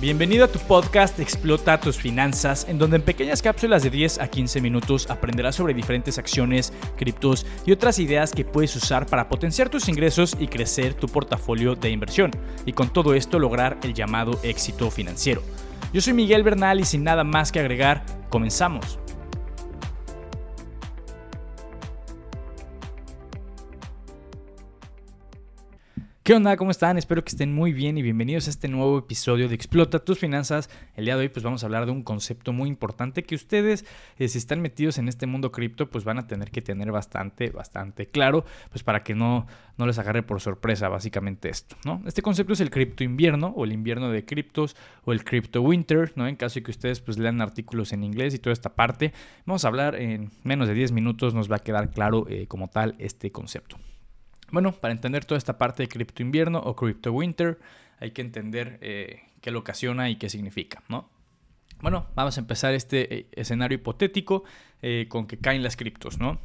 Bienvenido a tu podcast Explota tus finanzas, en donde en pequeñas cápsulas de 10 a 15 minutos aprenderás sobre diferentes acciones, criptos y otras ideas que puedes usar para potenciar tus ingresos y crecer tu portafolio de inversión, y con todo esto lograr el llamado éxito financiero. Yo soy Miguel Bernal y sin nada más que agregar, comenzamos. ¿Qué onda? ¿Cómo están? Espero que estén muy bien y bienvenidos a este nuevo episodio de Explota tus finanzas. El día de hoy pues vamos a hablar de un concepto muy importante que ustedes eh, si están metidos en este mundo cripto pues van a tener que tener bastante, bastante claro pues para que no, no les agarre por sorpresa básicamente esto, ¿no? Este concepto es el cripto invierno o el invierno de criptos o el cripto winter, ¿no? En caso de que ustedes pues lean artículos en inglés y toda esta parte, vamos a hablar en menos de 10 minutos, nos va a quedar claro eh, como tal este concepto. Bueno, para entender toda esta parte de cripto invierno o cripto winter, hay que entender eh, qué lo ocasiona y qué significa, ¿no? Bueno, vamos a empezar este eh, escenario hipotético eh, con que caen las criptos, ¿no?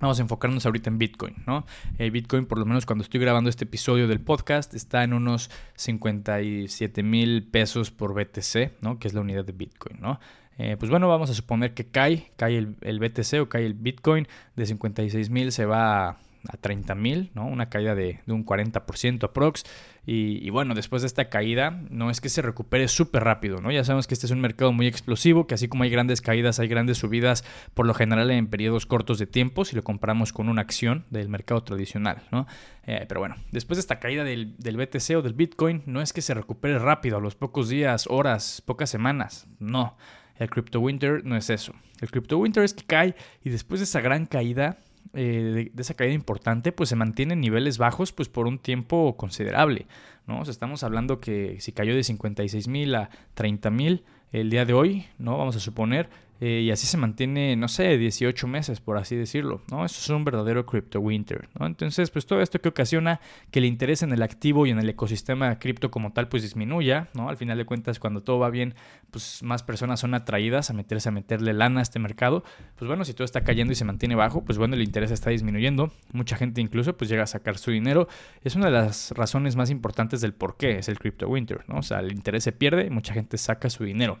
Vamos a enfocarnos ahorita en Bitcoin, ¿no? Bitcoin, por lo menos cuando estoy grabando este episodio del podcast, está en unos 57 mil pesos por BTC, ¿no? Que es la unidad de Bitcoin, ¿no? pues bueno, vamos a suponer que cae, cae el, el BTC o cae el Bitcoin de 56 mil, se va a a 30 mil, ¿no? Una caída de, un 40% aprox. Y, y, bueno, después de esta caída, no es que se recupere súper rápido, ¿no? Ya sabemos que este es un mercado muy explosivo, que así como hay grandes caídas, hay grandes subidas, por lo general en periodos cortos de tiempo, si lo comparamos con una acción del mercado tradicional, ¿no? Eh, pero bueno, después de esta caída del, del BTC o del Bitcoin, no es que se recupere rápido, a los pocos días, horas, pocas semanas, no. El Crypto Winter no es eso. El Crypto Winter es que cae y después de esa gran caída eh, de, esa caída importante, pues se mantiene en niveles bajos pues por un tiempo considerable, ¿no? estamos hablando que si cayó de 56 mil a 30 mil el día de hoy, ¿no? Vamos a suponer, eh, y así se mantiene, no sé, 18 meses, por así decirlo, ¿no? Eso es un verdadero crypto winter, ¿no? Entonces, pues todo esto que ocasiona que el interés en el activo y en el ecosistema cripto como tal, pues disminuya, ¿no? Al final de cuentas, cuando todo va bien, pues más personas son atraídas a meterse a meterle lana a este mercado. Pues bueno, si todo está cayendo y se mantiene bajo, pues bueno, el interés está disminuyendo. Mucha gente incluso pues llega a sacar su dinero. Es una de las razones más importantes del por qué es el crypto winter, ¿no? O sea, el interés se pierde y mucha gente saca su dinero.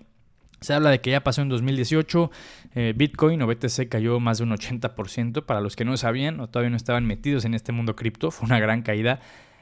Se habla de que ya pasó en 2018, eh, Bitcoin o BTC cayó más de un 80%. Para los que no sabían o todavía no estaban metidos en este mundo cripto, fue una gran caída.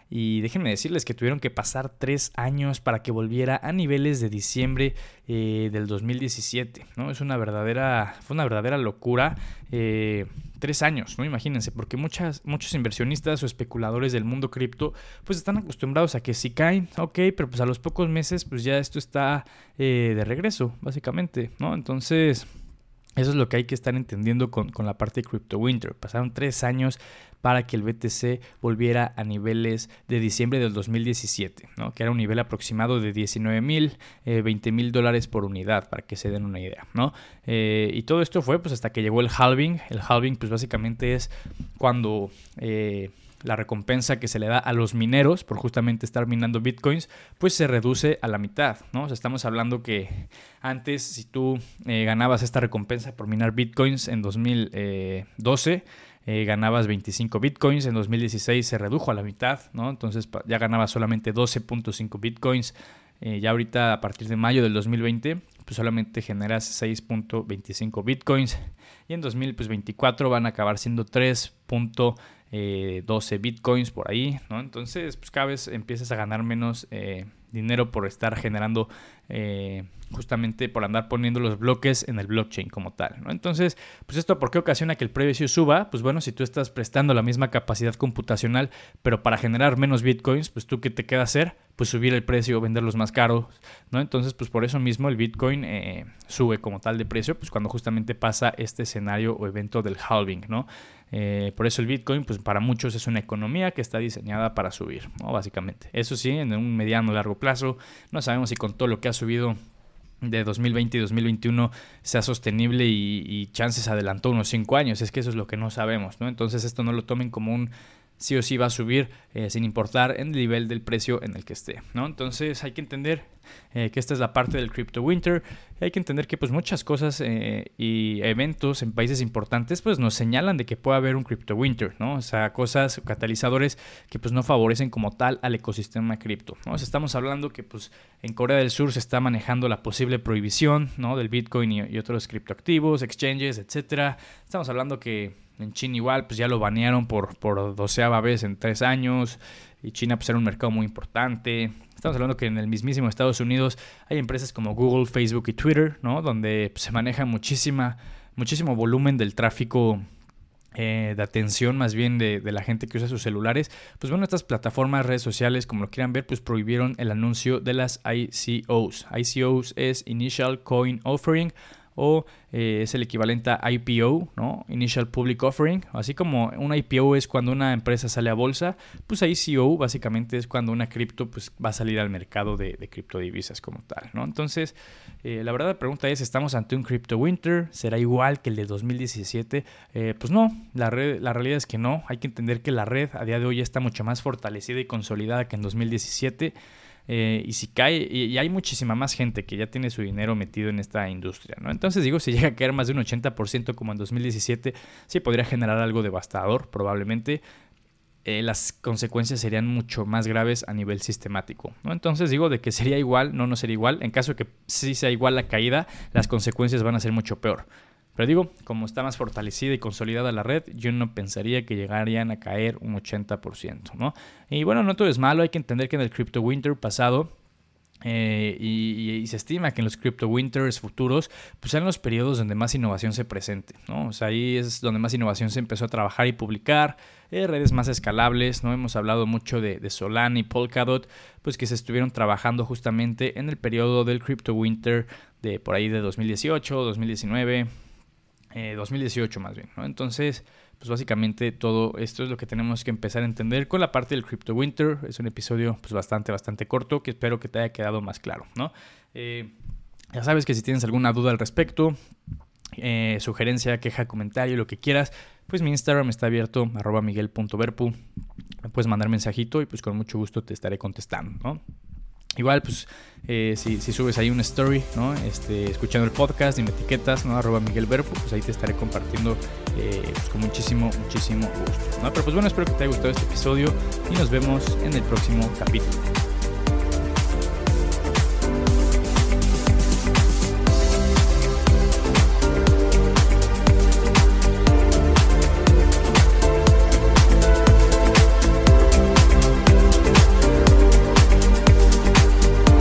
Y déjenme decirles que tuvieron que pasar tres años para que volviera a niveles de diciembre eh, del 2017. ¿no? Es una verdadera, fue una verdadera locura. Eh, tres años, ¿no? Imagínense, porque muchas, muchos inversionistas o especuladores del mundo cripto, pues están acostumbrados a que si caen, ok, pero pues a los pocos meses, pues ya esto está eh, de regreso, básicamente, ¿no? Entonces, eso es lo que hay que estar entendiendo con, la parte de Crypto Winter. Pasaron tres años para que el BTC volviera a niveles de diciembre del 2017, ¿no? que era un nivel aproximado de 19 mil, 20 eh, mil dólares por unidad, para que se den una idea. ¿no? Eh, y todo esto fue pues, hasta que llegó el halving. El halving pues, básicamente es cuando... Eh, la recompensa que se le da a los mineros por justamente estar minando bitcoins, pues se reduce a la mitad, ¿no? Estamos hablando que antes, si tú eh, ganabas esta recompensa por minar bitcoins en 2012, eh, ganabas 25 bitcoins, en 2016 se redujo a la mitad, ¿no? Entonces ya ganabas solamente 12.5 bitcoins. Eh, ya ahorita a partir de mayo del 2020 pues solamente generas 6.25 bitcoins y en 2024 van a acabar siendo 3.12 eh, bitcoins por ahí, ¿no? Entonces, pues cada vez empiezas a ganar menos eh, dinero por estar generando, eh, justamente por andar poniendo los bloques en el blockchain como tal, ¿no? Entonces, pues esto, ¿por qué ocasiona que el precio suba? Pues bueno, si tú estás prestando la misma capacidad computacional, pero para generar menos bitcoins, pues tú qué te queda hacer? Pues subir el precio, venderlos más caros, ¿no? Entonces, pues por eso mismo el bitcoin sube como tal de precio, pues cuando justamente pasa este escenario o evento del halving, ¿no? Eh, por eso el Bitcoin, pues para muchos es una economía que está diseñada para subir, ¿no? básicamente. Eso sí, en un mediano o largo plazo, no sabemos si con todo lo que ha subido de 2020 y 2021 sea sostenible y, chances adelantó unos 5 años. Es que eso es lo que no sabemos, ¿no? Entonces esto no lo tomen como un sí o sí va a subir eh, sin importar el nivel del precio en el que esté, ¿no? Entonces hay que entender eh, que esta es la parte del Crypto Winter. Hay que entender que pues muchas cosas eh, y eventos en países importantes pues nos señalan de que puede haber un Crypto Winter, ¿no? O sea, cosas, catalizadores que pues no favorecen como tal al ecosistema cripto, ¿no? estamos hablando que pues en Corea del Sur se está manejando la posible prohibición, ¿no? Del Bitcoin y, y otros criptoactivos, exchanges, etcétera. Estamos hablando que en China igual, pues ya lo banearon por, por doceava vez en tres años. Y China pues era un mercado muy importante. Estamos hablando que en el mismísimo Estados Unidos hay empresas como Google, Facebook y Twitter, ¿no? Donde pues, se maneja muchísima, muchísimo volumen del tráfico eh, de atención más bien de, de, la gente que usa sus celulares, pues bueno, estas plataformas, redes sociales, como lo quieran ver, pues prohibieron el anuncio de las ICOs. ICOs es Initial Coin Offering o eh, es el equivalente a IPO, ¿no? Initial Public Offering. Así como un IPO es cuando una empresa sale a bolsa, pues ICO básicamente es cuando una cripto pues, va a salir al mercado de, de criptodivisas como tal, ¿no? Entonces, eh, la verdad la pregunta es, ¿estamos ante un crypto winter? ¿Será igual que el de 2017? Eh, pues no, la, red, la realidad es que no. Hay que entender que la red a día de hoy está mucho más fortalecida y consolidada que en 2017. Eh, y si cae, y, hay muchísima más gente que ya tiene su dinero metido en esta industria, ¿no? Entonces digo, si llega a caer más de un 80% como en 2017, sí podría generar algo devastador, probablemente. Eh, las consecuencias serían mucho más graves a nivel sistemático. Entonces digo de que sería igual, no, no sería igual. En caso de que sí sea igual la caída, las consecuencias van a ser mucho peor. Pero digo, como está más fortalecida y consolidada la red, yo no pensaría que llegarían a caer un 80%, ¿no? Y bueno, no todo es malo, hay que entender que en el Crypto Winter pasado eh, y, se estima que en los crypto winters futuros pues sean los periodos donde más innovación se presente, ¿no? O sea, ahí es donde más innovación se empezó a trabajar y publicar, eh, redes más escalables, ¿no? Hemos hablado mucho de, de, Solana y Polkadot, pues que se estuvieron trabajando justamente en el periodo del crypto winter de por ahí de 2018, 2019, 2018 eh, más bien, ¿no? Entonces, pues básicamente todo esto es lo que tenemos que empezar a entender con la parte del Crypto Winter. Es un episodio pues bastante, bastante corto que espero que te haya quedado más claro, ¿no? Eh, ya sabes que si tienes alguna duda al respecto, eh, sugerencia, queja, comentario, lo que quieras, pues mi Instagram está abierto, arroba miguel.verpu. Me puedes mandar mensajito y pues con mucho gusto te estaré contestando, ¿no? Igual, pues, eh, si, subes ahí una story, ¿no? Este, escuchando el podcast y me etiquetas, ¿no? Arroba Miguel Verbo, pues ahí te estaré compartiendo eh, pues, con muchísimo, muchísimo gusto, ¿no? Pero pues bueno, espero que te haya gustado este episodio y nos vemos en el próximo capítulo.